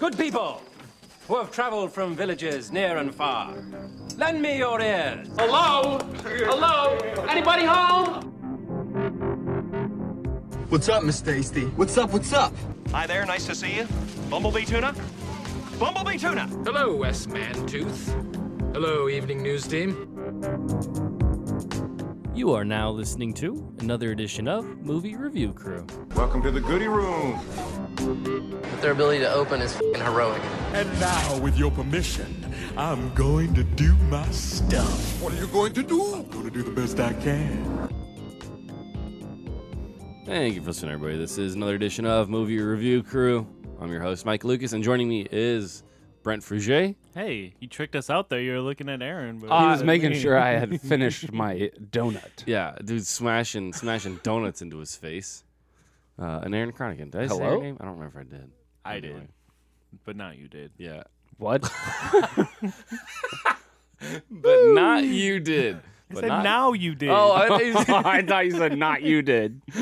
Good people who have traveled from villages near and far, lend me your ears. Hello? Hello? Anybody home? What's up, Miss Tasty? What's up? What's up? Hi there, nice to see you. Bumblebee Tuna? Bumblebee Tuna! Hello, S Mantooth. Hello, Evening News Team. You are now listening to another edition of Movie Review Crew. Welcome to the goody room. Their ability to open is fing heroic. And now, with your permission, I'm going to do my stuff. What are you going to do? I'm going to do the best I can. Thank you for listening, everybody. This is another edition of Movie Review Crew. I'm your host, Mike Lucas, and joining me is Brent Fruget. Hey, you tricked us out there. You were looking at Aaron. But He was making sure I had finished my donut. Yeah, dude, smashing smashing donuts into his face. Uh, and Aaron Cronican. Did I say Hello? your name? I don't remember if I did. I Anyway. did, but not you did. Yeah, What? but not you did. I But said not- now you did. Oh, I, thought you said- I thought you said not you did.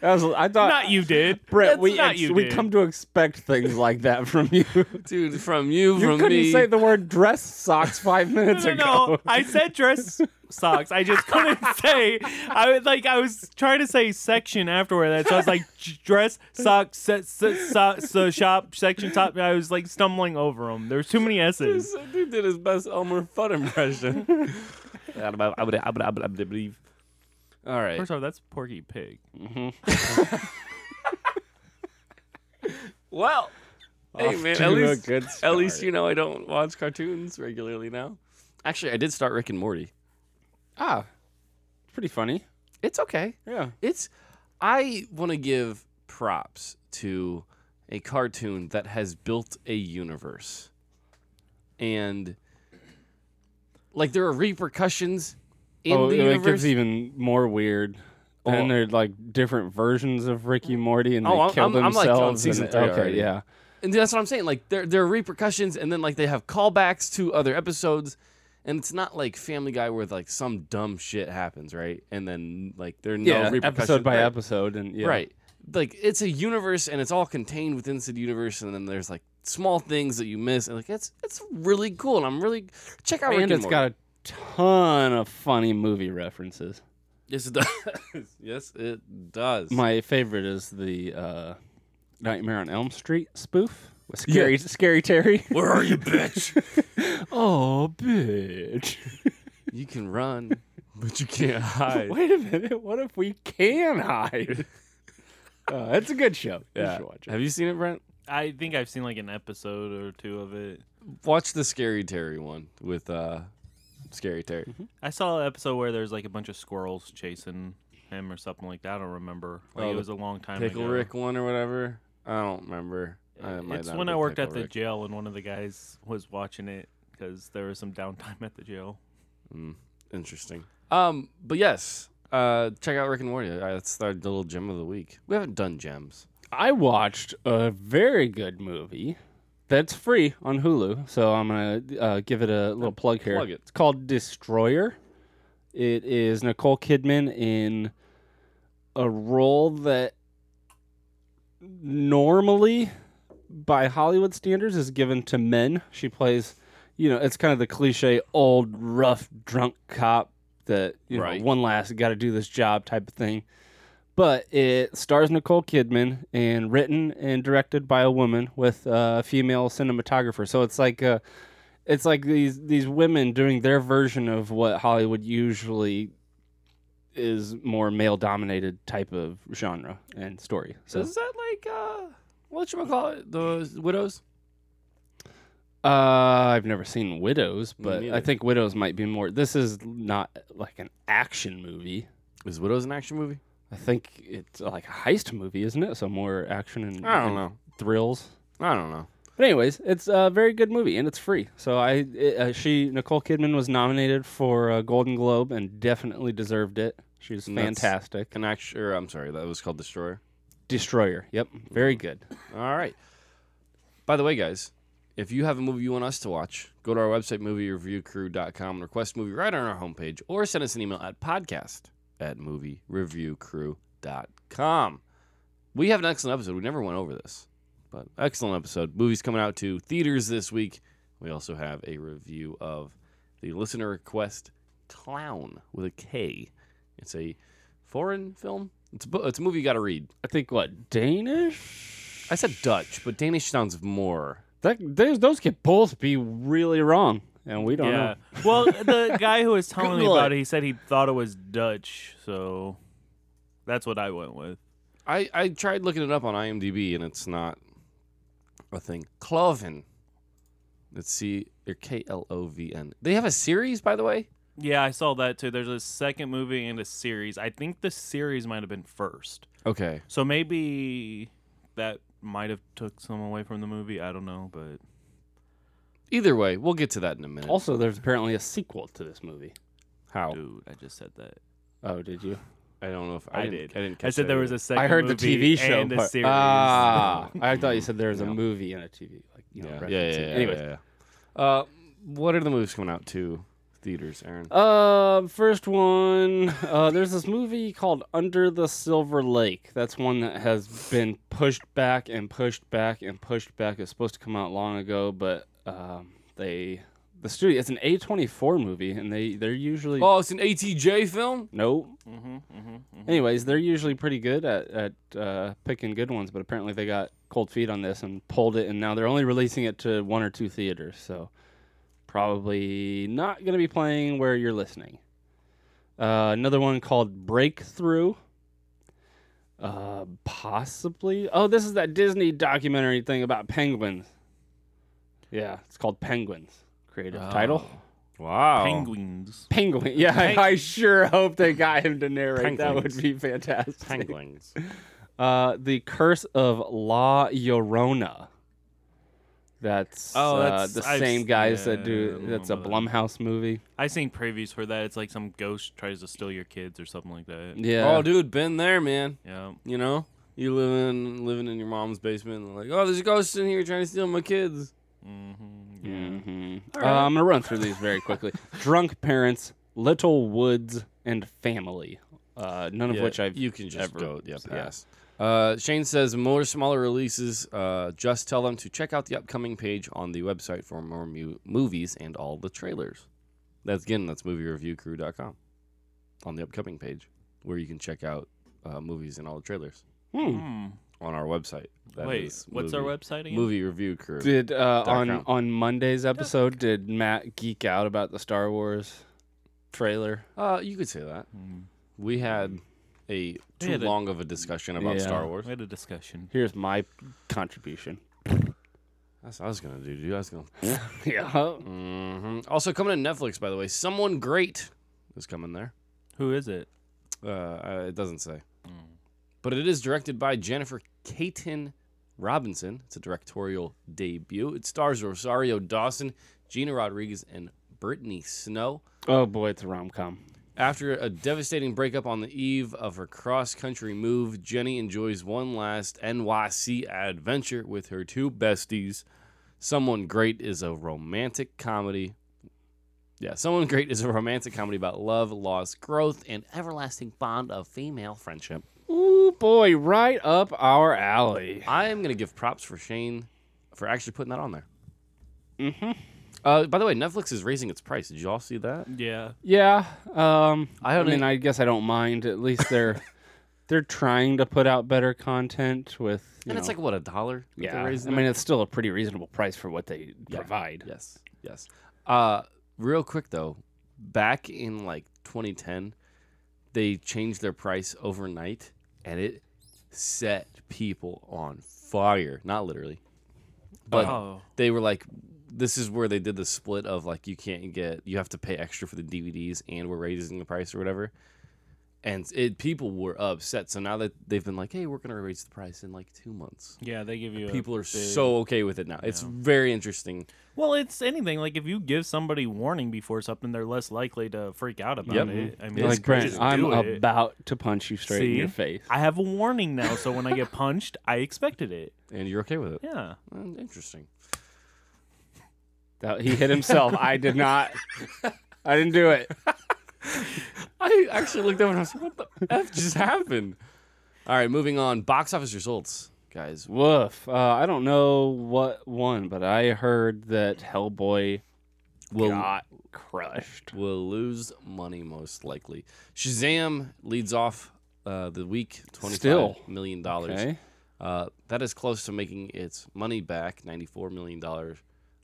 That was, I thought not you did. Brett, That's we not ex- you we did. come to expect things like that from you. dude, from you, You from couldn't me. say the word dress socks five minutes No, ago. no, no. I said dress socks. I just couldn't say. I was like, I was trying to say section afterward. That so I was like dress socks, se, se, so, so shop section top. I was like stumbling over them. There's too many s's. This dude did his best Elmer Fudd impression. I would, I would, I would, I would, believe. All right. First off, that's Porky Pig. Mm-hmm. Well, hey Off man, at least at least you know I don't watch cartoons regularly now. Actually, I did start Rick and Morty. Ah, it's pretty funny. It's okay. Yeah. It's I want to give props to a cartoon that has built a universe. And like there are repercussions in oh, the it universe. gets even more weird. And Oh. they're like different versions of Ricky Morty, and they Oh, I'm- kill I'm- I'm, themselves. like, on and- season three okay, already. yeah. And that's what I'm saying. Like there there are repercussions, and then like they have callbacks to other episodes, and it's not like Family Guy where like some dumb shit happens, right? And then like there are no yeah, repercussions episode by right. episode, and yeah. Right. Like it's a universe, and it's all contained within said universe, and then there's like small things that you miss, and like it's it's really cool, and I'm really check out. Rick and it's Morty. got a ton of funny movie references. yes it does. yes it does. My favorite is the uh, Nightmare on Elm Street spoof with Scary Scary Terry. Where are you, bitch? oh, bitch! you can run, but you can't hide. Wait a minute. What if we can hide? uh, it's a good show. You Yeah. should watch it. Have you seen it, Brent? I think I've seen like an episode or two of it. Watch the Scary Terry one with uh, Scary Terry. Mm-hmm. I saw an episode where there's like a bunch of squirrels chasing him or something like that. I don't remember. Like Oh, it was a long time Pickle ago. Rick one or whatever. I don't remember. I It's when I worked at the Rick. jail and one of the guys was watching it because there was some downtime at the jail. Mm, interesting. Um, but yes, uh, check out Rick and Morty. Uh, That's our little gem of the week. We haven't done gems. I watched a very good movie that's free on Hulu, so I'm gonna uh, give it a little plug here. plug it. It's called Destroyer. It is Nicole Kidman in a role that normally, by Hollywood standards, is given to men. She plays, you know, it's kind of the cliche old rough drunk cop that you know one last got to do this job type of thing but it stars Nicole Kidman and written and directed by a woman with a female cinematographer. So it's like uh it's like these these women doing their version of what Hollywood usually is more male dominated type of genre and story. So Is that like uh, what you call it? The Widows. uh, I've never seen Widows, but I think Widows might be more. This is not like an action movie. Is Widows an action movie? I think it's like a heist movie, isn't it? So more action and I don't and know. thrills. I don't know. But anyways, it's a very good movie and it's free. So I, it, uh, she Nicole Kidman was nominated for a Golden Globe and definitely deserved it. She's And that's fantastic. An action. Or, I'm sorry, that was called Destroyer. Destroyer. Yep, very mm. good. All right. By the way, guys, if you have a movie you want us to watch, go to our website, moviereviewcrew.com, and request a movie right on our homepage, or send us an email at podcast at moviereviewcrew.com. We have an excellent episode. We never went over this, But excellent episode. Movies coming out to theaters this week. We also have a review of the listener request Clown with a K. It's a foreign film. It's a, bu- it's a movie you got to read. I think what Danish. I said Dutch, but Danish sounds more. That those, those could both be really wrong, and we don't yeah. know. well, the guy who was telling me Google about it. it, he said he thought it was Dutch, so that's what I went with. I, I tried looking it up on IMDb and it's not a thing. Cloven. Let's see. Or K L O V N. They have a series, by the way. Yeah, I saw that too. There's a second movie and a series. I think the series might have been first. Okay. So maybe that might have took some away from the movie. I don't know, but Either way, we'll get to that in a minute. Also, there's apparently a sequel to this movie. How? dude, I just said that. Oh, did you? I don't know if I, I, did. didn't, I didn't. I said that there was a second. I heard the TV show and a series. Ah, I thought you said there was a No. movie and a TV. Like you know, Yeah, yeah, yeah. referencing. yeah, Anyways, yeah, yeah. Uh, what are the movies coming out to theaters, Aaron? Uh, first one. Uh, there's this movie called Under the Silver Lake. That's one that has been pushed back and pushed back and pushed back. It's supposed to come out long ago, but um, they the studio. It's an A24 movie, and they they're usually Oh, it's an ATJ film. no. Mm-hmm, mm-hmm, Anyways, they're usually pretty good at at uh, picking good ones, but apparently they got cold feet on this and pulled it, and now they're only releasing it to one or two theaters. So probably not going to be playing where you're listening. Uh, another one called Breakthrough. Uh, possibly. Oh, this is that Disney documentary thing about penguins. Yeah, it's called Penguins. Creative title. Wow. Penguins. Penguin. Yeah, I, I sure hope they got him to narrate. That would be fantastic. Penguins. Uh, the Curse of La Llorona. That's, Oh, uh, that's- the I've same s- guys yeah, that do. That's a know about Blumhouse movie. I seen previews for that. It's like some ghost tries to steal your kids or something like that. Yeah. Oh, dude, been there, man. Yeah. You know, you living living in your mom's basement, and like, oh, there's a ghost in here trying to steal my kids. Mm-hmm. Mhm. All Uh. I'm gonna run through these very quickly. Drunk parents, Little Woods, and Family. Uh, none of Yeah, which I've you can just ever go. Yeah, seen. pass. Uh, Shane says more smaller releases. Uh, just tell them to check out the upcoming page on the website for more mu- movies and all the trailers. That's again, that's moviereviewcrew.com on the upcoming page where you can check out uh, movies and all the trailers Hmm. Hmm. on our website. That Wait, is what's our movie- website again? Movie Review Crew. Did uh, on com. on Monday's episode did Matt geek out about the Star Wars trailer? Uh, you could say that. We had a too had a- long of a discussion about Yeah. Star Wars. We had a discussion. Here's my contribution. That's what I was gonna do. Dude. I was gonna. yeah. hmm Also coming to Netflix, by the way. Someone great is coming there. Who is it? Uh, uh, it doesn't say, but it is directed by Jennifer Kaytin Robinson. It's a directorial debut. It stars Rosario Dawson, Gina Rodriguez, and Brittany Snow. Oh boy, it's a rom com. After a devastating breakup on the eve of her cross country move, Jenny enjoys one last NYC adventure with her two besties. Someone Great is a romantic comedy. Yeah, Someone Great is a romantic comedy about love, loss, growth, and everlasting bond of female friendship. Ooh boy, right up our alley. I am going to give props for Shane for actually putting that on there. Mm-hmm. Uh, by the way, Netflix is raising its price. Did you all see that? Yeah. Yeah. Um, I I, don't mean, I guess I don't mind. At least they're they're trying to put out better content with. You And it's like, what, a dollar? yeah. I raising mean, it's still a pretty reasonable price for what they Yeah. provide. Yes, yes. Uh, real quick though, back in like 2010, they changed their price overnight, and it set people on fire. Not literally, but Oh. they were like, "This is where they did the split of like you can't get, you have to pay extra for the DVDs, and we're raising the price or whatever." And it people were upset. So now that they've been like, "Hey, we're gonna raise the price in like two months," Yeah, they give you. a people are big- so okay with it now. It's very interesting. Well, it's anything. Like if you give somebody warning before something, they're less likely to freak out about Yep. it. I mean, it's like Brent, I'm it. about to punch you straight in your face. I have a warning now, so when I get punched, I expected it. And you're okay with it? Yeah. Interesting. That, he hit himself. I did not. I didn't do it. I actually looked over and I was like, what the F just happened? All right, moving on. Box office results. guys. Woof. Uh, I don't know what one, but I heard that Hellboy Will- got crushed. Will lose money most likely. Shazam leads off uh, the week, twenty Still. five million dollars. Okay. Uh, that is close to making its money back, ninety-four million dollars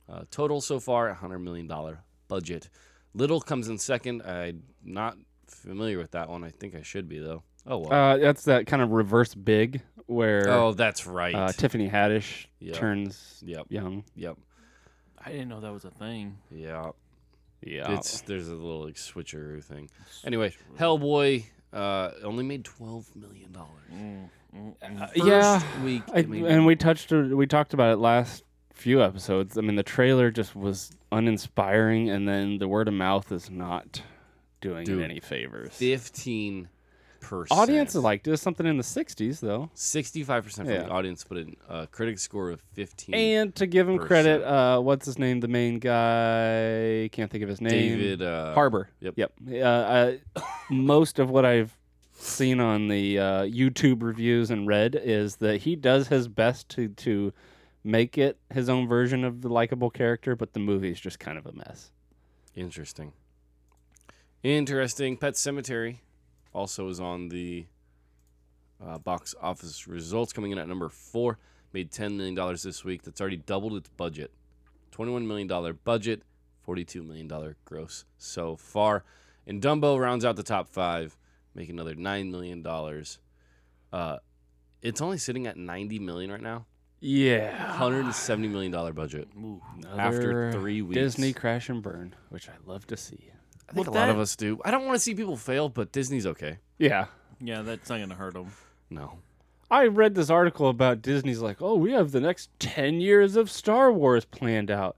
uh, total so far, hundred million dollar budget. Little comes in second. I'm not familiar with that one. I think I should be though. Oh well. Uh, that's that kind of reverse big where oh, that's right. uh, Tiffany Haddish Yep. turns Yep. young. yep. I didn't know that was a thing. Yeah. Yeah. It's there's a little like switcheroo thing. Anyway, Hellboy uh, only made twelve million dollars. yeah. week, I, it made- and we touched we talked about it last few episodes. I mean, the trailer just was uninspiring, and then the word of mouth is not doing Dude, it any favors. Fifteen percent. Audience liked it. Something in the '60s though. Sixty-five percent from Yeah. the audience put in a critic score of fifteen. And to give him credit, uh, what's his name? The main guy can't think of his name. David, uh, Harbor. yep. Yep. Uh, uh, most of what I've seen on the uh, YouTube reviews and read is that he does his best to to make it his own version of the likable character, but the movie is just kind of a mess. Interesting. Interesting. Pet Sematary also is on the uh, box office results coming in at number four. Made $10 million this week. That's already doubled its budget. $21 million budget, $42 million gross so far. And Dumbo rounds out the top five, making another $9 million. Uh, it's only sitting at 90 million right now. Yeah. $170 million budget. After Another three weeks. Disney crash and burn, which I love to see. I think Well, a lot of us do. I don't want to see people fail, but Disney's okay. Yeah. Yeah, that's not gonna hurt them. No. I read this article about Disney's like, oh, we have the next 10 years of Star Wars planned out.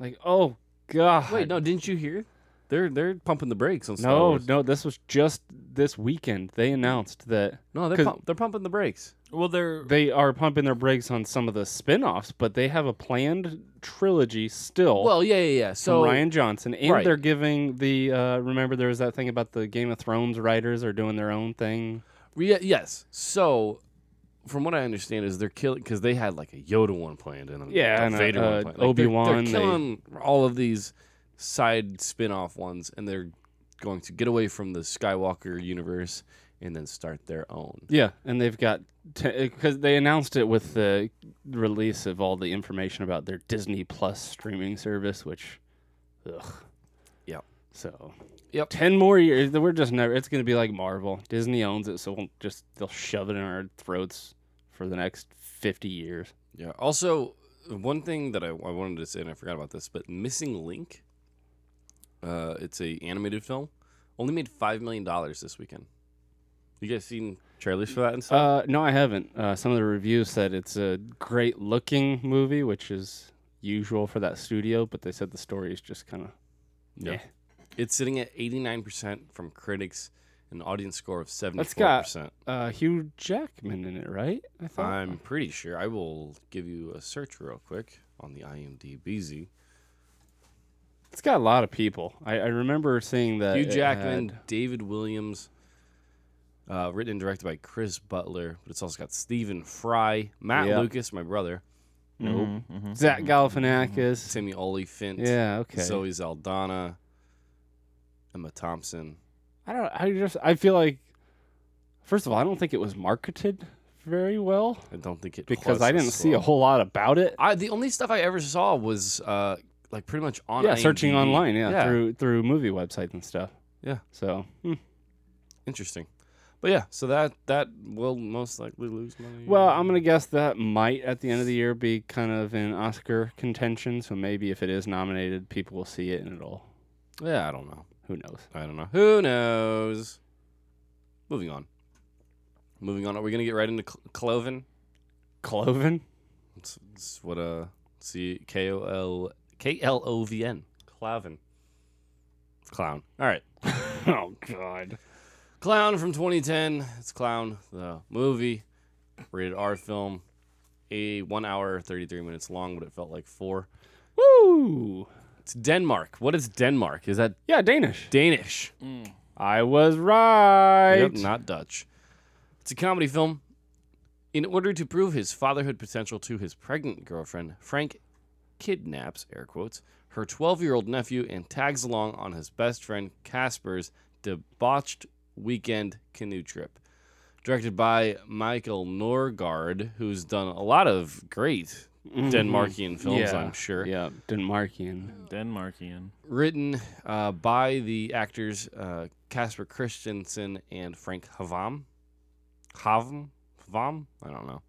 Like, oh, God. Wait, no, didn't you hear? They're they're pumping the brakes on Star No, Wars. no, this was just this weekend. They announced that. No, they're 'cause pump, they're pumping the brakes. Well, they're They are pumping their brakes on some of the spin offs, but they have a planned trilogy still. Well, yeah, yeah, yeah. from So Rian Johnson, and Right. they're giving the. Uh, remember, there was that thing about the Game of Thrones writers are doing their own thing. Re- yes. So from what I understand is they're killing because they had like a Yoda one planned and then Yeah, a and a, Vader uh, one planned. Like, they're- Obi-Wan, they- They're, killing all of these side spin-off ones, and they're going to get away from the Skywalker universe and then start their own. Yeah, and they've got because uh, they announced it with the release of all the information about their Disney Plus streaming service, which, ugh. Yep. So. Yep. Ten more years. We're just never. It's gonna be like Marvel. Disney owns it, so we'll just they'll shove it in our throats for the next fifty years. Yeah. Also, one thing that I, I wanted to say, and I forgot about this, but Missing Link. Uh, it's a animated film. Only made five million dollars this weekend. You guys seen trailers for that and stuff? Uh, no, I haven't. Uh, some of the reviews said it's a great looking movie, which is usual for that studio, but they said the story is just kind of Yeah. It's sitting at 89% from critics, an audience score of 74%. That's got uh, Hugh Jackman in it, right? I thought. I'm pretty sure. I will give you a search real quick on the IMDb. It's got a lot of people. I, I remember seeing that. Hugh it Jackman, had- David Walliams, uh, written and directed by Chris Butler, but it's also got Stephen Fry, Matt Yeah. Lucas, my brother. Nope. Zach Galifianakis. Timmy Olyphant. Yeah, okay. Zoe Zaldana, Emma Thompson. I don't. I just. I feel like. First of all, I don't think it was marketed very well I don't think it because was I didn't see a whole lot about it. I the only stuff I ever saw was uh like pretty much on yeah, searching online. Yeah, through through movie websites and stuff. Yeah. So. hmm. interesting. But yeah, so that that will most likely lose money. Well, I'm gonna guess that might at the end of the year be kind of in Oscar contention. So maybe if it is nominated, people will see it and it'll. yeah, I don't know. Who knows? I don't know. Who knows? Moving on. Moving on. Are we gonna get right into Cl- Cloven? Cloven. It's, it's what uh C K O L K L O V N. Clavin. Clown. All right. oh God. Clown from 2010. It's Clown, the movie, rated R film, a one hour 33 minutes long, but it felt like four. Woo! It's Denmark. What is Denmark? Is that Yeah, Danish. Danish? Mm. I was right. Yep, not Dutch. It's a comedy film. In order to prove his fatherhood potential to his pregnant girlfriend, Frank kidnaps, air quotes, her 12 year old nephew and tags along on his best friend Casper's debauched weekend canoe trip. Directed by Michael Norgaard, who's done a lot of great Denmarkian films, Yeah, I'm sure. Yeah, Denmarkian. Denmarkian. Written uh, by the actors uh, Casper Christensen and Frank Havam. Havam? Havam? I don't know.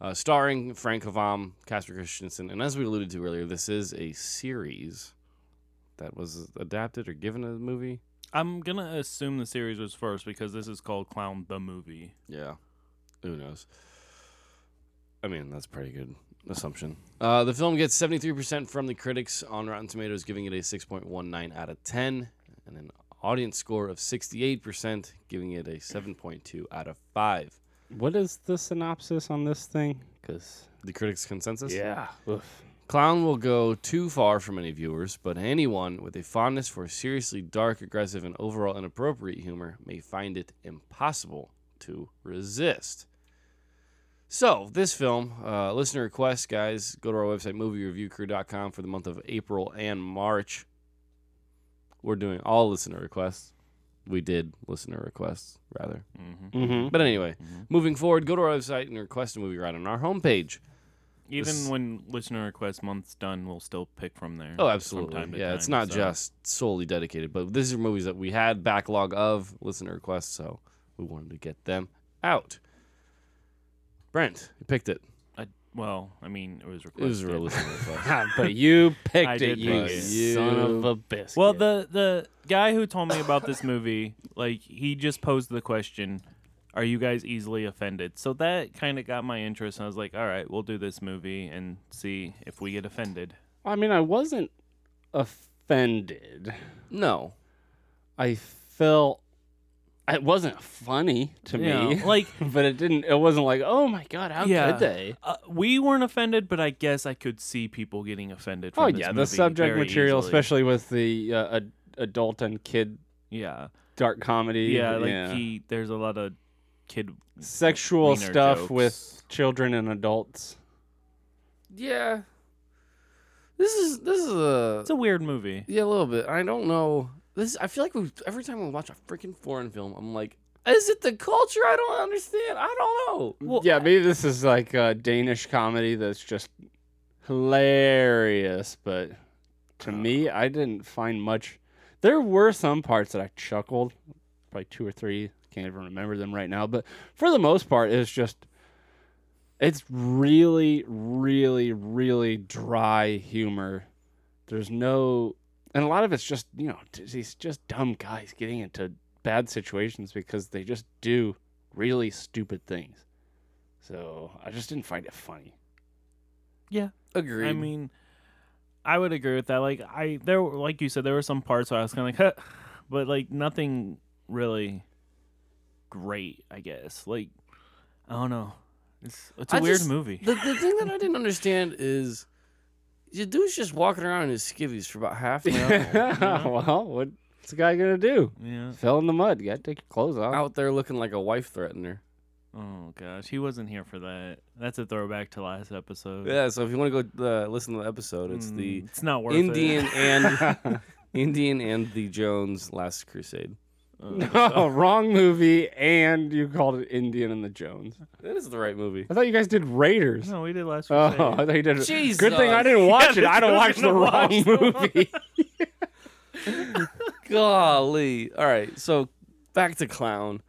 Uh, starring Frank Havam, Casper Christensen, and as we alluded to earlier, this is a series that was adapted or given a movie. I'm gonna assume the series was first because this is called Clown the movie. Yeah. Who knows? I mean, that's a pretty good assumption. Uh, the film gets 73% from the critics on Rotten Tomatoes, giving it a 6.19 out of 10, and an audience score of 68%, giving it a 7.2 out of 5. What is the synopsis on this thing? Because The critics' consensus? yeah, oof. Clown will go too far for many viewers, but anyone with a fondness for seriously dark, aggressive, and overall inappropriate humor may find it impossible to resist. So, this film, uh, listener request, guys, go to our website, moviereviewcrew.com, for the month of April and March. We're doing all listener requests. We did listener requests, rather. Mhm. But anyway, moving forward, go to our website and request a movie right on our homepage. Even This- when listener request month's done, we'll still pick from there. Oh, from absolutely. time to yeah, it's not so- just solely dedicated, but these are movies that we had backlog of listener requests, so we wanted to get them out. Brent, you picked it. I, well, I mean, it was requested. It was a real request. Ah, but you picked I it, did you pick it. son of a biscuit. Well, the the guy who told me about this movie, like he just posed the question, "Are you guys easily offended?" So that kind of got my interest. And I was like, "All right, we'll do this movie and see if we get offended." I mean, I wasn't offended. No. I felt it wasn't funny to me. Like- but it didn't. It wasn't like, oh my god, how yeah, could they? Uh, we weren't offended, but I guess I could see people getting offended. From Oh this yeah, the subject material, easily. especially with the uh, ad- adult and kid yeah, dark comedy. yeah, like he. There's a lot of kid sexual stuff jokes. with children and adults. Yeah. This is this is a It's a weird movie. yeah a little bit. I don't know. This I feel like we every time we watch a freaking foreign film, I'm like, is it the culture I don't understand? I don't know. Well, yeah, maybe this is like a Danish comedy that's just hilarious, but to me, uh. I didn't find much. There were some parts that I chuckled, probably two or three. Can't even remember them right now, but for the most part, it's just. It's really, really, really dry humor. There's no, and a lot of it's just you know these just dumb guys getting into bad situations because they just do really stupid things. So I just didn't find it funny. Yeah, agree. I mean, I would agree with that. Like I there were like you said there were some parts where I was kind of like, huh, but like nothing really great. I guess like I don't know. It's it's a I weird just- movie. The, the thing that I didn't understand is the dude's just walking around in his skivvies for about half an hour. well, what's the guy gonna do? yeah. Fell in the mud. You gotta take your clothes off. out there looking like a wife threatener. Oh gosh, he wasn't here for that. That's a throwback to last episode. Yeah, so if you want to go uh, listen to the episode, it's the Mm, it's not worth Indian it. and Indian and the Jones Last Crusade. no, wrong movie, and you called it Indian and the Jones. That is the right movie. I thought you guys did Raiders. No, we did last. Week. Oh, I thought you did. Jesus. Good thing I didn't watch it. I don't watch the gonna wrong the movie. Golly. All right, so back to clown.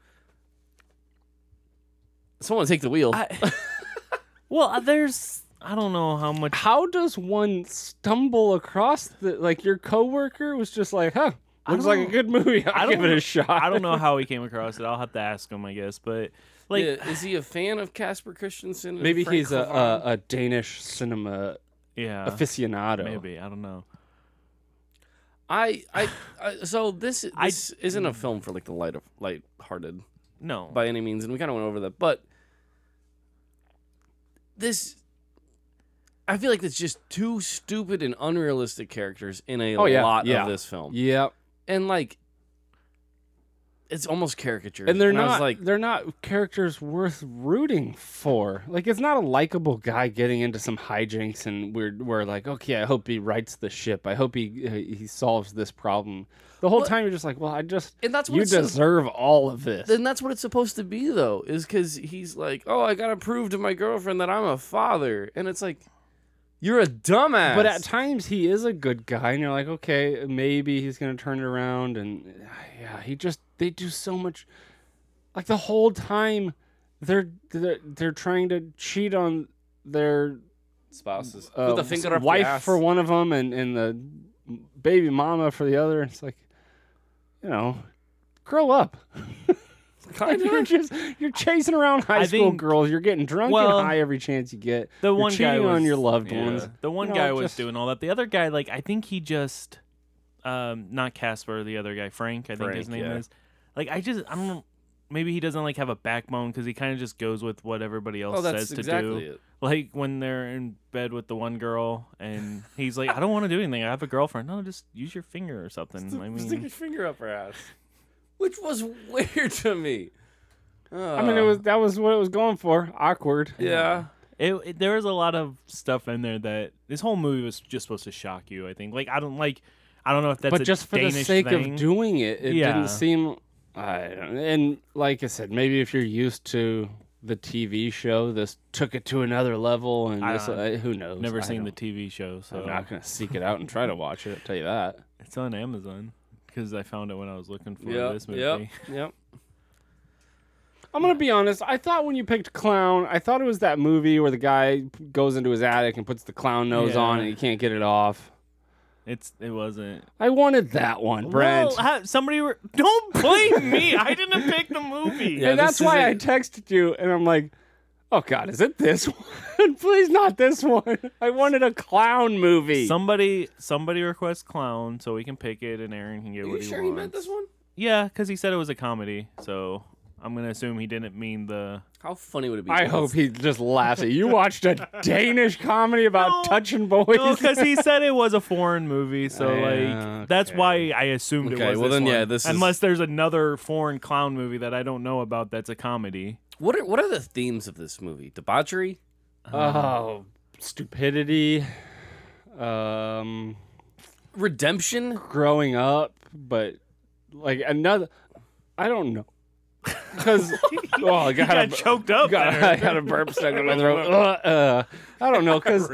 Someone take the wheel. I- well, uh, there's I don't know how much. How does one stumble across the like your coworker was just like, huh? I Looks like a good movie. I'll I give don't it know- a shot. I don't know how he came across it. I'll have to ask him, I guess. But like, Yeah, is he a fan of Casper Christensen? Maybe Frank he's a, a a Danish cinema yeah, aficionado. maybe I don't know. I, I, I so this I- this isn't a film for like the light of light-hearted No, by any means, and we kind of went over that, but this. I feel like it's just two stupid and unrealistic characters in a Oh, yeah, lot yeah. of this film. Yep. And like it's almost caricature. and they're I not like, they're not characters worth rooting for. Like it's not a likable guy getting into some hijinks, and we're we're like, okay, I hope he rights the ship. I hope he uh, he solves this problem. The whole Well- time you're just like, well, I just And that's what you deserve all of this. then that's what it's supposed to be though is because he's like oh i gotta prove to my girlfriend that i'm a father and it's like you're a dumbass But at times he is a good guy, and you're like, okay, maybe he's gonna turn it around. And yeah, he just they do so much. Like the whole time, they're they're, they're trying to cheat on their spouses uh, Put the finger up your wife ass. for one of them, and and the baby mama for the other. It's like, you know, grow up. Kind you're just you're chasing around high I school think- girls. You're getting drunk well, and high every chance you get. The You're one guy cheating was, on your loved yeah, ones. The one You know, guy was just- doing all that. The other guy, like I think he just, um, not Casper, the other guy, Frank. I think his Frank, name yeah. is. Like I just, I don't know. Maybe he doesn't like have a backbone because he kind of just goes with what everybody else oh that's says to do. it Like when they're in bed with the one girl and he's like, I don't want to do anything. I have a girlfriend. No, just use your finger or something. I mean, stick your finger up her ass which was weird to me I mean, it was that was what it was going for. Awkward. yeah it, it there was a lot of stuff in there that this whole movie was just supposed to shock you. I think. Like I don't like. I don't know if that's but a just for Danish the sake thing. of doing it, it Yeah. didn't seem. I don't, and like I said, maybe if you're used to the TV show, this took it to another level, and I this, don't- uh, who knows? Never I seen the TV show, so I'm not gonna seek it out and try to watch it. I'll tell you that. it's on Amazon because I found it when I was looking for yep this movie. yep yep I'm gonna be honest. I thought when you picked clown, I thought it was that movie where the guy goes into his attic and puts the clown nose on and he can't get it off. It's it wasn't. I wanted that one, Brent. Well, ha- somebody were, don't blame me. I didn't pick the movie. Yeah, and that's why I texted you, and I'm like, "Oh God, is it this one? Please, not this one. I wanted a clown movie." Somebody somebody requests clown so we can pick it and Aaron can get Are what you he sure wants. he meant this one Yeah, because he said it was a comedy, so I'm gonna assume he didn't mean the. how funny would it be I hope us- he just laughs at you. Watched a Danish comedy about No, touching boys. No, because he said it was a foreign movie, so Yeah, like that's why I assumed Okay, it was. well this then, yeah, one. this is- unless there's another foreign clown movie that I don't know about that's a comedy. What are what are the themes of this movie debauchery oh, stupidity, um, redemption growing up, but like another. I don't know. Because oh, I got, got a, choked up got- there. I got a burp stuck in my throat. Uh, uh, I don't know because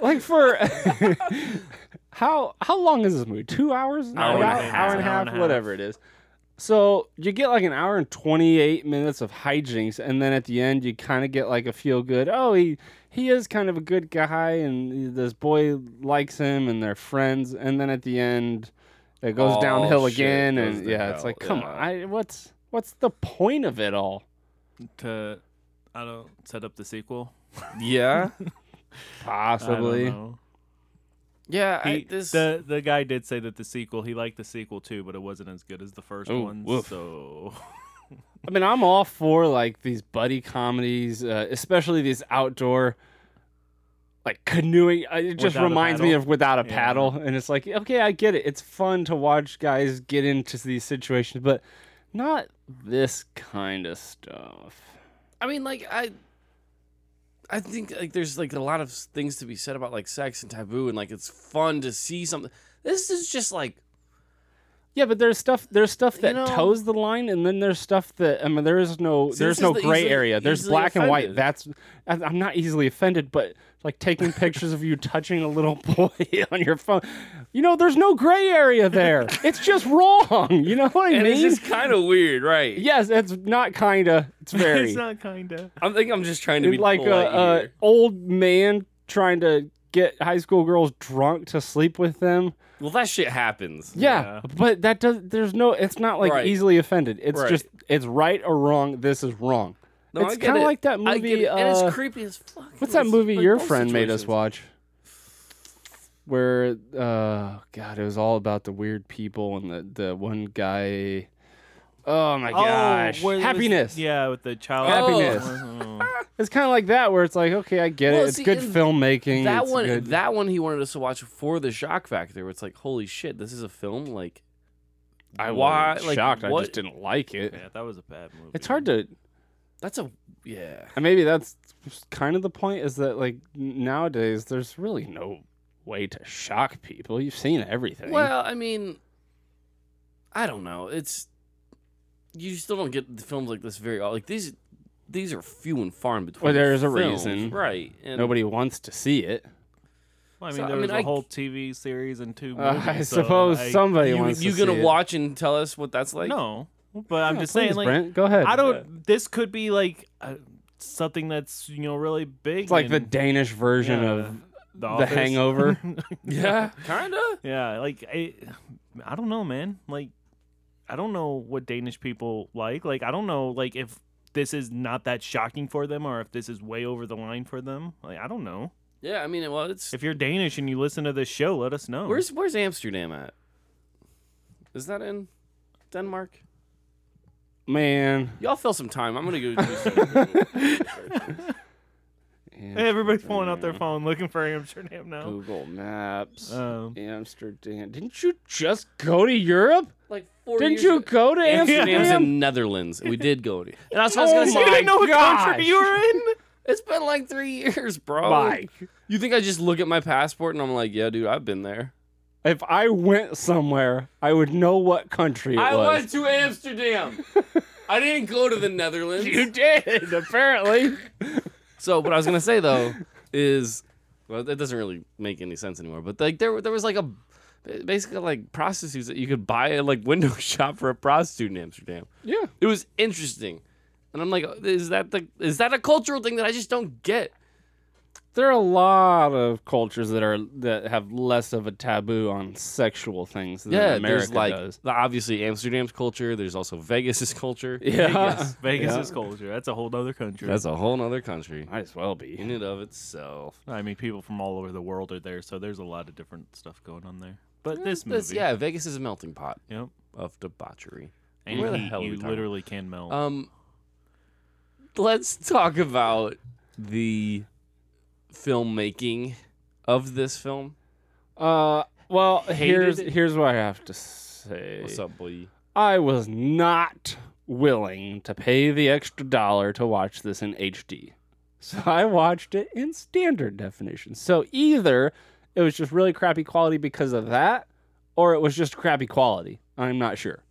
like for how how long is this movie? Two hours? Hour and a About- half. hour and a Hour and a half. whatever it is. So you get like an hour and twenty eight minutes of hijinks, and then at the end you kind of get like a feel good. Oh, he he is kind of a good guy, and this boy likes him, and they're friends. And then at the end, it goes All downhill again, goes and to yeah, it's like, come yeah. on, I, what's what's the point of it all? To I don't set up the sequel. yeah I don't Possibly. know. yeah I, this the the guy did say that the sequel he liked the sequel too, but it wasn't as good as the first Ooh, one. woof. So I mean, I'm all for like these buddy comedies, uh, especially these outdoor, like canoeing. Uh, It just Without reminds me of without a Yeah. paddle, and it's like, okay, I get it. It's fun to watch guys get into these situations, but not this kind of stuff. I mean, like I, I think like there's like a lot of things to be said about like sex and taboo, and like it's fun to see something. This is just like Yeah, but there's stuff. There's stuff that know- toes the line, and then there's stuff that I mean, there is no. See, there's no the gray easily- area. There's easily black and white. That's. I- I'm not easily offended, but like taking pictures of you touching a little boy on your phone. You know, there's no gray area there. It's just wrong. You know what I and mean? it's just kind of weird, right? yes, it's not kinda. It's very. it's not kinda. I think I'm just trying to be like a, polite a here. old man trying to get high school girls drunk to sleep with them. Well, that shit happens. Yeah, but that does. There's no. It's not like Right. easily offended. It's Right. just it's right or wrong. This is wrong. No, I it's get kind of it. like that I movie. it. and uh, it's creepy as fuck. what's that It's movie like your both friend made us situations. watch? Where, uh, God, it was all about the weird people and the the one guy. Oh my oh, gosh, where it was- happiness. yeah, with the child. Happiness. Oh. Uh-huh. It's kind of like that, where it's like, okay, I get Well, it. It's see, good and filmmaking. That it's one, good- that one, he wanted us to watch for the shock factor. Where it's like, holy shit, this is a film. Like, I why wasn't like shocked. I what- just didn't like it. Yeah, that was a bad movie. It's hard to. That's a yeah. And maybe that's kind of the point is that like nowadays there's really no way to shock people. You've seen everything. Well, I mean, I don't know. It's you still don't get the films like this very like these. These are few and far in between. Well, there's a films, reason. right? And nobody wants to see it. Well, I mean, So, I there mean, was a I- whole TV series and two Uh, movies. I so suppose I- somebody you, wants you to gonna see it. watch and tell us what that's like? No, but I'm Yeah, just saying, like, Brent, go ahead. I don't. This could be like uh, something that's you know really big. It's like the Danish version yeah, of The The Hangover. Yeah, kinda. yeah, like I, I don't know, man. Like, I don't know what Danish people like. Like, I don't know, like if this is not that shocking for them or if this is way over the line for them. Like, I don't know. Yeah, I mean, well, it's If you're Danish and you listen to this show, let us know. where's where's Amsterdam at? Is that in Denmark? Man, Y'all fill some time. I'm gonna go. Do some Hey, everybody's pulling out their phone looking for Amsterdam now. Google Maps, Um, Amsterdam. Didn't you just go to Europe? Like four Didn't years you ago- go to Amsterdam's Amsterdam? in Netherlands. We did go to. And that's what I was Oh gonna my say. you didn't know what country gosh. you were in? It's been like three years, bro. Mike. You think I just look at my passport and I'm like, yeah, dude, I've been there. If I went somewhere, I would know what country it I was. went to Amsterdam. I didn't go to the Netherlands. You did, apparently. So what I was gonna say though is, well, that doesn't really make any sense anymore. But like there, there was like a basically like prostitutes that you could buy a like window shop for a prostitute in Amsterdam. Yeah. It was interesting, and I'm like, is that the is that a cultural thing that I just don't get? There are a lot of cultures that are that have less of a taboo on sexual things than Yeah, America there's like does. the- obviously Amsterdam's culture. There's also Vegas's culture. Yeah, Vegas. Vegas Yeah. is culture. That's a whole other country. That's a whole other country Might as well be. in and of itself. I mean, people from all over the world are there, so there's a lot of different stuff going on there. But this This- movie, yeah, Vegas is a melting pot yep, of debauchery. and Where the heat, hell are we you talking literally can melt. Um, let's talk about the filmmaking of this film. Uh, well, here's Hated it? here's what I have to say. What's up, boy? I was not willing to pay the extra dollar to watch this in HD. So I watched it in standard definition. So either it was just really crappy quality because of that, or it was just crappy quality. I'm not sure.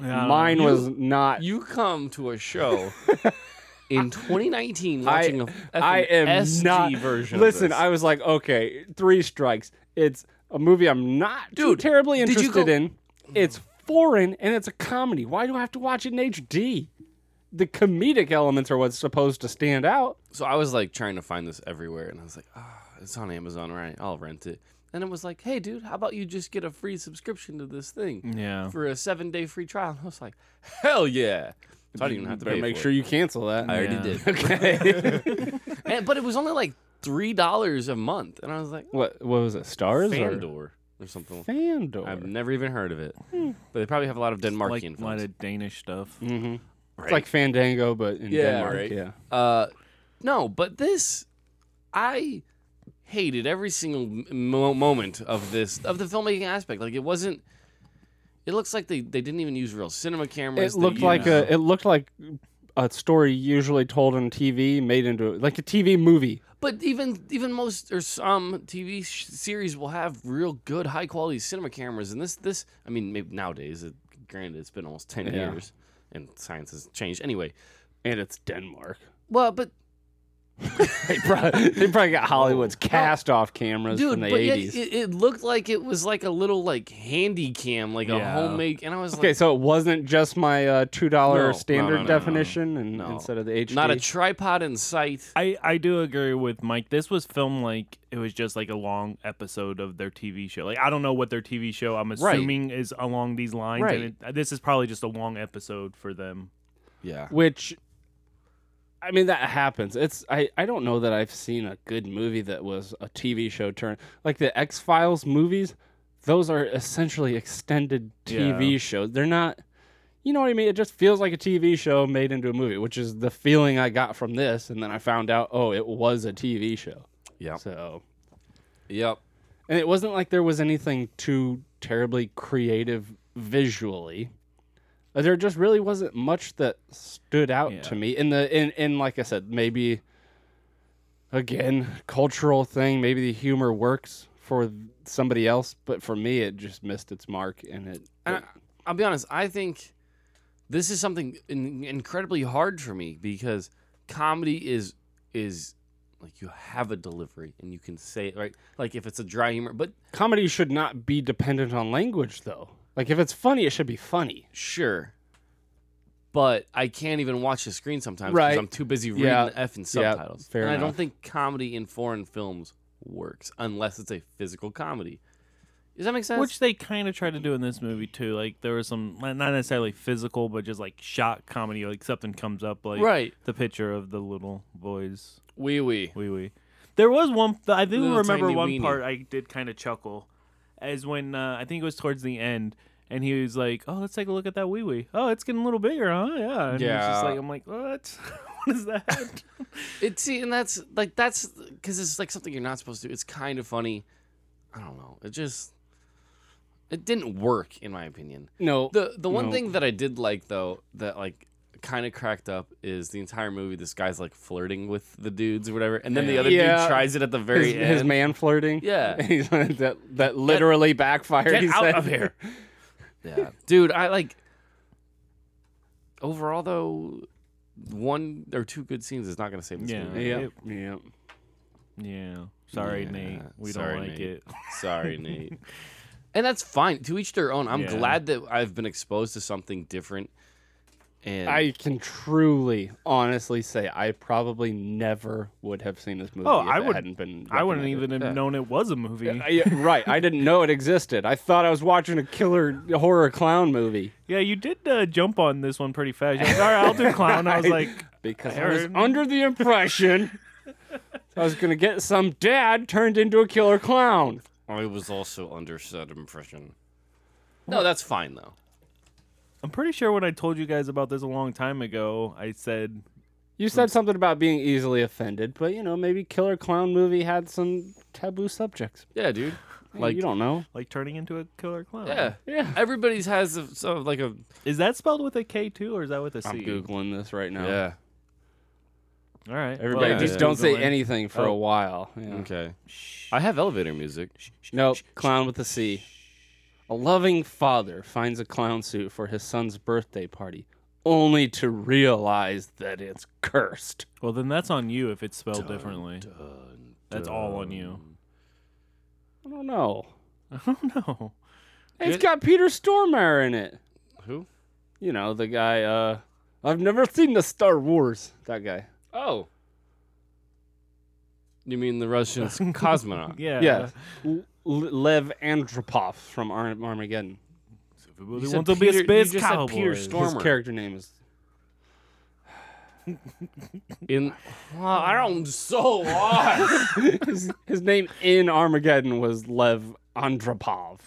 Yeah, Mine know. was not. You come to a show in 2019 I, watching a I am SG not. version. Listen. I was like, okay, three strikes. It's a movie I'm not too Dude, terribly interested go- in. It's foreign and it's a comedy. Why do I have to watch it in HD? The comedic elements are what's supposed to stand out. so I was like trying to find this everywhere, and I was like, ah, it's on Amazon, right? I'll rent it. And it was like, hey, dude, how about you just get a free subscription to this thing Yeah. for a seven day free trial? And I was like, hell yeah! So I didn't even have to pay make for sure it. you cancel that. I already Yeah. did. Okay. And, but it was only like three dollars a month, and I was like, what what was it? Stars Fandor or something. or Fandor? I've never even heard of it, but they probably have a lot of Denmarkian like a lot of Danish stuff. mm-hmm. Right. It's like Fandango, but in Yeah, Denmark. right. Yeah. Uh, no, but this, I hated every single mo- moment of this of the filmmaking aspect. Like it wasn't. It looks like they, they didn't even use real cinema cameras. It looked like a it looked like a story usually told on TV made into like a TV movie. But even even most or some TV sh- series will have real good high quality cinema cameras, and this this I mean maybe nowadays, it, granted it's been almost ten Yeah. years, and science has changed anyway. And it's Denmark. Well, but they, probably, they probably got Hollywood's cast off cameras dude, from the but yet eighties. it, it looked like it was like a little like handy cam, like a Yeah. homemade, and I was Okay, like, so it wasn't just my uh, two No, dollar no, standard no, no, no. definition, and No. instead of the HD. not a tripod in sight. I, I do agree with Mike. This was filmed like it was just like a long episode of their TV show. Like I don't know what their TV show I'm Right. assuming is along these lines, Right. and it, this is probably just a long episode for them. Yeah, which I mean that happens. It's I, I don't know that I've seen a good movie that was a TV show turn like the X Files movies. Those are essentially extended TV Yeah. shows. They're not you know what I mean? It just feels like a TV show made into a movie, which is the feeling I got from this. And then I found out, oh, it was a TV show. Yep. So, yep. and it wasn't like there was anything too terribly creative visually. There just really wasn't much that stood out Yeah. to me. In the in in like I said, maybe again cultural thing. Maybe the humor works for somebody else, but for me, it just missed its mark. And it, And I, I'll be honest. I think this is something in, incredibly hard for me because comedy is is like you have a delivery and you can say it right. Like if it's a dry humor, but comedy should not be dependent on language, though. Like if it's funny, it should be funny. sure. But I can't even watch the screen sometimes Right. because I'm too busy reading Yeah. the effing Yeah, subtitles. fair and I don't think comedy in foreign films works unless it's a physical comedy. Does that make sense? Which they kind of tried to do in this movie too. Like there was some not necessarily physical, but just like shot comedy. Like something comes up, like Right. the picture of the little boys. wee wee. Wee wee. There was one. I do Little remember tiny one weenie. part I did kind of chuckle, as when uh, I think it was towards the end, and he was like, "Oh, let's take a look at that wee wee. Oh, it's getting a little bigger, huh? Yeah." And It's just like I'm like, what? what is that? It see, and that's like that's because it's like something you're not supposed to. do. It's kind of funny. I don't know. It just it didn't work in my opinion. No, The the one no. thing that I did like though that like kind of cracked up is the entire movie. This guy's like flirting with the dudes or whatever, and then the other Yeah. dude tries it at the very his, end. his man flirting. Yeah. He's like, that that literally backfired. Get he out said. of here. yeah, dude. I like. Overall, though, one or two good scenes is not going to save this Yeah. movie. Yeah, It- yeah. yeah. Sorry, Yeah, Nate. We sorry, don't like Nate. it. Sorry, Nate. And that's fine. To each their own. I'm Yeah. glad that I've been exposed to something different. And I can truly, honestly say I probably never would have seen this movie. Oh, if I it would- hadn't been. I wouldn't even have Yeah. known it was a movie. Yeah, right. I didn't know it existed. I thought I was watching a killer horror clown movie Yeah, you did uh, jump on this one pretty fast. You're like, All right, I'll do clown. I was like, because I I was under the impression I was gonna get some dad turned into a killer clown. I was also under said impression. No, that's fine though. I'm pretty sure when I told you guys about this a long time ago, I said You said something about being easily offended, but you know maybe killer clown movie had some taboo subjects. Yeah, dude. Like Like you don't know. like turning into a killer clown. Yeah, Yeah. Everybody's has a, sort of like a Is that spelled with a K too, or is that with a C? I'm googling this right now. yeah. All right. Everybody Yeah, just yeah. don't say anything for Oh. a while. Yeah. Okay. I have elevator music. Nope. Clown with a C. A loving father finds a clown suit for his son's birthday party, only to realize that it's cursed. Well, then that's on you if it's spelled differently. That's all on you. I don't know. I don't know. It's got Peter Stormare in it. Who? You know, the guy, uh, I've never seen the Star Wars. That guy. Oh. You mean the Russian cosmonaut? Yeah. Yeah. L- Lev Andropov from Ar- Armageddon. Everybody You said wants to be a Peter- space you just said cowboy. Peter His character name is. In well, I don't so what? his, his name in Armageddon was Lev Andropov.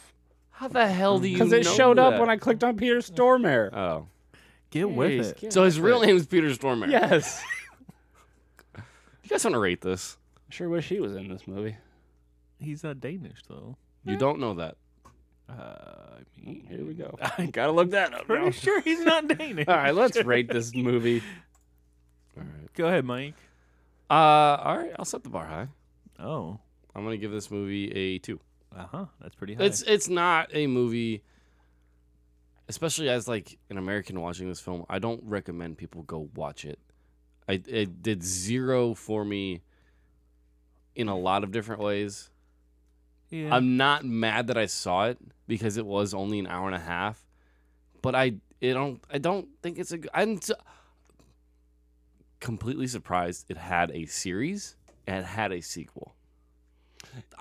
How the hell do you Because it know showed up when I clicked on Peter Stormare. Oh. Get with Jeez, it. get So his real it. name is Peter Stormare. Yes. You guys want to rate this? I sure wish he was in this movie. He's not Danish though. You don't know that. Uh, I mean, Here we go. I gotta look that up. pretty now. sure he's not Danish. All right, let's rate this movie. All right. Go ahead, Mike. Uh, all right. I'll set the bar high. Oh. I'm gonna give this movie a two. Uh huh. That's pretty high. It's it's not a movie, especially as like an American watching this film. I don't recommend people go watch it. I it did zero for me in a lot of different ways. Yeah. I'm not mad that I saw it because it was only an hour and a half, but I it don't I don't think it's a good. I'm s- completely surprised it had a series and had a sequel.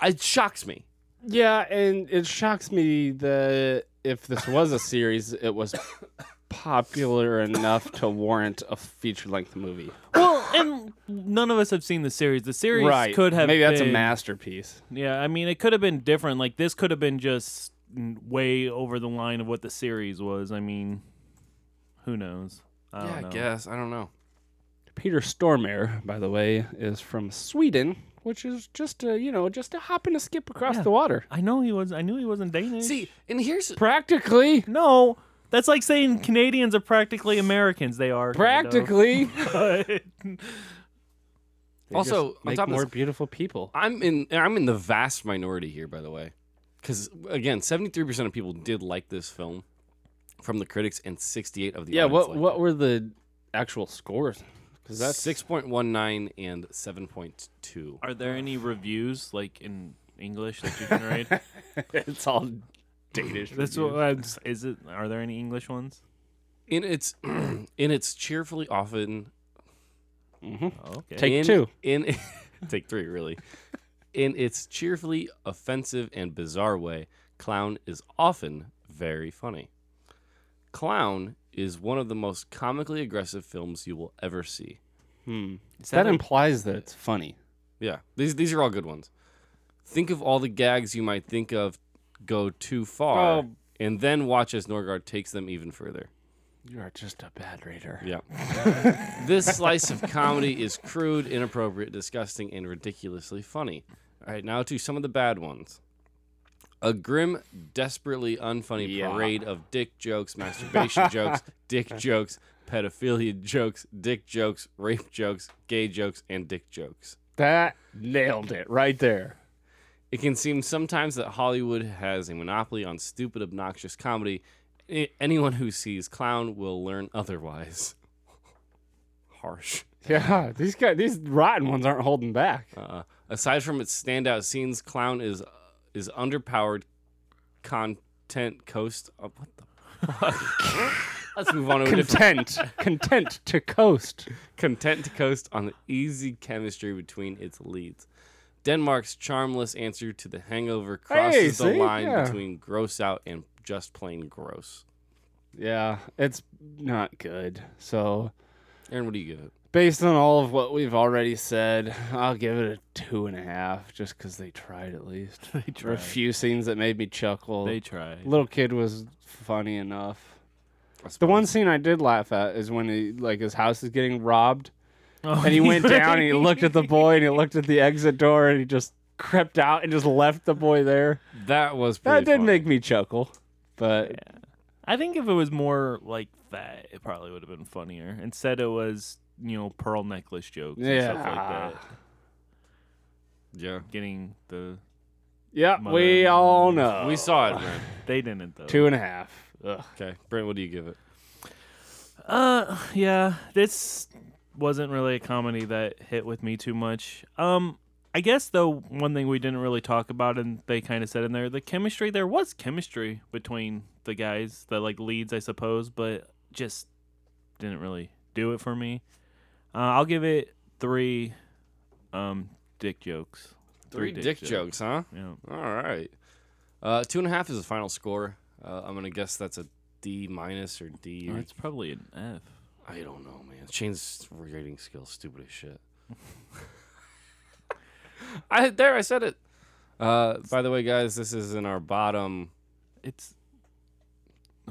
It shocks me. Yeah, and it shocks me that if this was a series, it was popular enough to warrant a feature length movie. well, and none of us have seen the series. The series right. could have Maybe that's a been- masterpiece. Yeah, I mean, it could have been different. Like this could have been just way over the line of what the series was. I mean, who knows? I don't yeah, know. I guess I don't know. Peter Stormare, by the way, is from Sweden, which is just a you know just a hop and a skip across Yeah. the water. I know he was. I knew he wasn't Danish. See, and here's Practically, no, that's like saying Canadians are practically Americans. They are kind of. practically. But- They Also, just on make top of more this- beautiful people. I'm in I'm in the vast minority here, by the way, because again, 73 percent of people did like this film from the critics, and 68 of the Yeah, audience what liked what it. were the actual scores? Because that's 6.19 and 7.2. are there any reviews like in English that you can read? it's all Danish. That's what I'm, is it. Are there any English ones? In its in its cheerfully often Mhm. Oh, okay. Take in, two. in take three really in its cheerfully offensive and bizarre way Klown is often very funny Klown is one of the most comically aggressive films you will ever see Hmm. Is That a- implies that it's funny. yeah these these are all good ones think of all the gags you might think of go too far Oh. and then watch as Norgaard takes them even further You are just a bad reader. Yeah. this slice of comedy is crude, inappropriate, disgusting, and ridiculously funny. All right, now to some of the bad ones. A grim, desperately unfunny Yeah. parade of dick jokes, masturbation jokes, dick jokes, pedophilia jokes, dick jokes, rape jokes, gay jokes, and dick jokes. That nailed it right there. It can seem sometimes that Hollywood has a monopoly on stupid, obnoxious comedy. Anyone who sees Klown will learn otherwise. Harsh. Yeah, these guys, these rotten ones aren't holding back. Uh, aside from its standout scenes, Klown is is underpowered content coast. Uh, what the fuck? Let's move on to a different Content, content to coast. content to coast on the easy chemistry between its leads. Denmark's charmless answer to The Hangover crosses the see? line Yeah. between gross out and just plain gross. Yeah, it's not good. So, Aaron, what do you give it? based on all of what we've already said, I'll give it a two and a half, just because they tried at least. They There were a few scenes that made me chuckle. They tried. Little kid was funny enough. The one scene I did laugh at is when he like his house is getting robbed, Oh, and he went down and he looked at the boy and he looked at the exit door and he just crept out and just left the boy there. that was That did funny. make me chuckle, but Yeah. I think if it was more like that, it probably would have been funnier. Instead, it was you know pearl necklace jokes and stuff like Yeah. that. Yeah, Oh. Getting the yeah, Mother- we all know. we saw it, man. they didn't though. two and a half. Ugh. Okay, Brent, what do you give it? Uh, yeah, this wasn't really a comedy that hit with me too much. Um, I guess though one thing we didn't really talk about, and they kind of said in there, the chemistry. There was chemistry between the guys, the like leads, I suppose, but just didn't really do it for me. Uh, I'll give it three, um, dick jokes. Three, dick, jokes, huh? Yeah. All right. Uh, two and a half is the final score. Uh, I'm gonna guess that's a D minus or D. Or it's probably an F. I don't know, man. Shane's rating skills stupid as shit. I there I said it. Uh, by the way, guys, this is in our bottom It's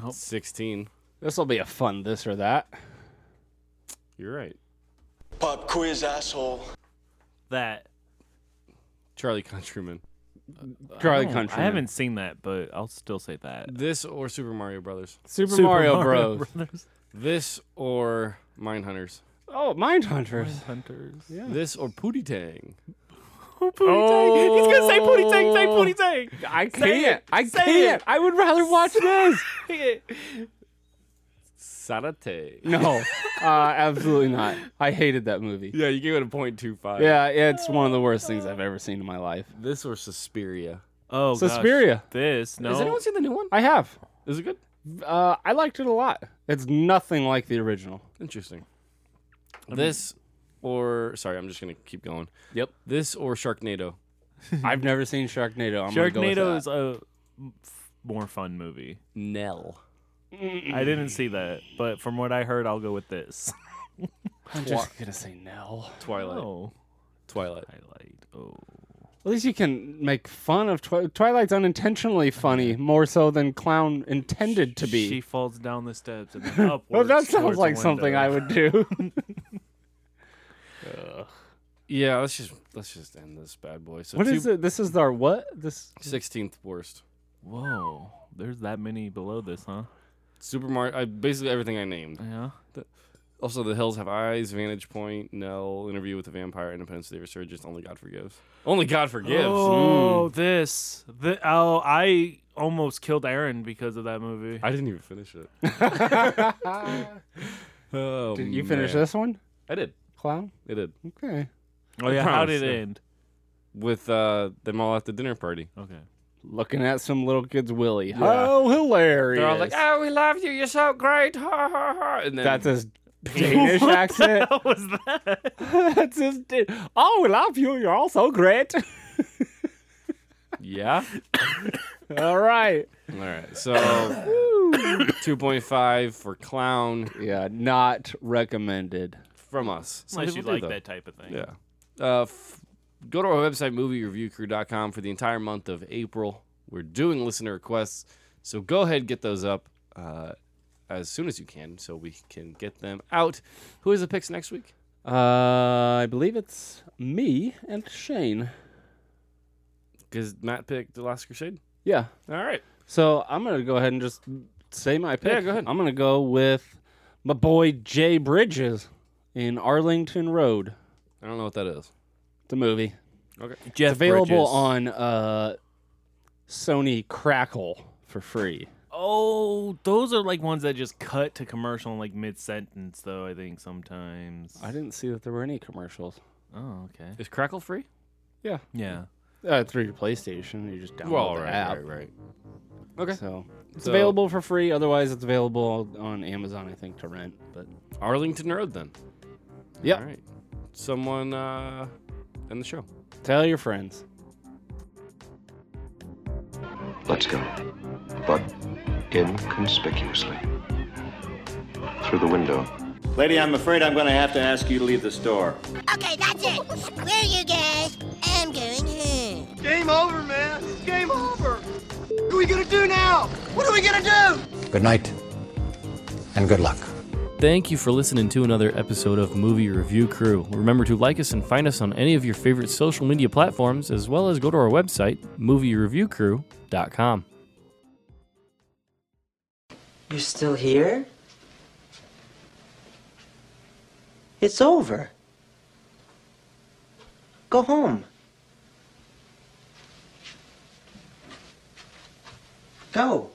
Oh. 16. This will be a fun this or that. You're right. Pop quiz, asshole. that. Charlie Countryman. Charlie I don't- Country. I haven't seen that, but I'll still say that. This or Super Mario Brothers. Super, Super Mario, Bros. Brothers. This or Mindhunters. Oh, Mindhunters. Hunters. Yeah. This or Pootie Tang. Oh, Pootie Tang. He's gonna say Pootie Tang. Say Pootie Tang. I Say can't. it. I Say can't. it. I would rather watch this. Sarate. no, uh, absolutely not. I hated that movie. Yeah, you gave it a point two five. Yeah, it's one of the worst things I've ever seen in my life. This or Suspiria. Oh, Suspiria. Gosh. This no. Has anyone seen the new one? I have. Is it good? Uh, I liked it a lot. It's nothing like the original. Interesting. This or sorry, I'm just gonna keep going. Yep. This or Sharknado. I've never seen Sharknado. I'm gonna go with Sharknado that. is a f- more fun movie. Nell. I didn't see that, but from what I heard, I'll go with this. I'm just gonna say Nell. Twilight. Oh, Twilight. Twilight. Oh, At least you can make fun of Twi- Twilight's unintentionally funny, more so than Klown intended to be. She falls down the steps and then upwards. well, that sounds like something. I would do. Yeah, let's just let's just end this bad boy. So What is it? This is our what? This Sixteenth worst. Whoa, there's that many below this, huh? Super Mario. I, basically everything I named. Yeah. The- also, The Hills Have Eyes, Vantage Point, Nell, Interview with the Vampire, Independence Day, Resurgence, Only God Forgives. Only God Forgives. Oh, mm. this. The, oh, I almost killed Aaron because of that movie. I didn't even finish it. oh, Did you finish man. this one? I did. Klown? I did. Okay. Oh I yeah, how did it yeah. end? With uh, them all at the dinner party. Okay. Looking at some little kid's willy. Yeah. Oh, hilarious. They're all like, "Oh, we love you. You're so great." Ha ha ha. And then That's his Danish What accent. hell was that? That's his. Da- oh, we love you. You're all so great. yeah. all right. All right. So two point five for Klown Yeah, not recommended. from us. Some Unless you people do, like though. that type of thing. Yeah. Uh, f- go to our website, moviereviewcrew.com, for the entire month of April. We're doing listener requests, so go ahead get those up uh, as soon as you can, so we can get them out. Who is the picks next week? Uh, I believe it's me and Shane. Because Matt picked The Last Crusade. Yeah. All right. So I'm gonna go ahead and just say my pick. Yeah, go ahead. I'm gonna go with my boy Jay Bridges in Arlington Road. I don't know what that is. It's a movie. Okay. Jeff it's available Bridges. on uh, Sony Crackle for free. Oh, those are like ones that just cut to commercial in like mid sentence, though. I think sometimes. I didn't see that there were any commercials. Oh, okay. Is Crackle free? Yeah. Yeah. Uh, through your PlayStation, you just download Well, the right, app. right, right. Okay. So it's So- available for free. Otherwise, it's available on Amazon, I think, to rent. But Arlington Road, then. Yep. All right. Someone uh, end the show. tell your friends. Let's go. But inconspicuously. Through the window. Lady, I'm afraid I'm going to have to ask you to leave the store. Okay, that's it. Screw you guys. I'm going home. Game over, man. Game over. What are we gonna do now? What are we gonna do? Good night, and good luck. Thank you for listening to another episode of Movie Review Crew. Remember to like us and find us on any of your favorite social media platforms, as well as go to our website, moviereviewcrew.com. You're still here? It's over. Go home. Go.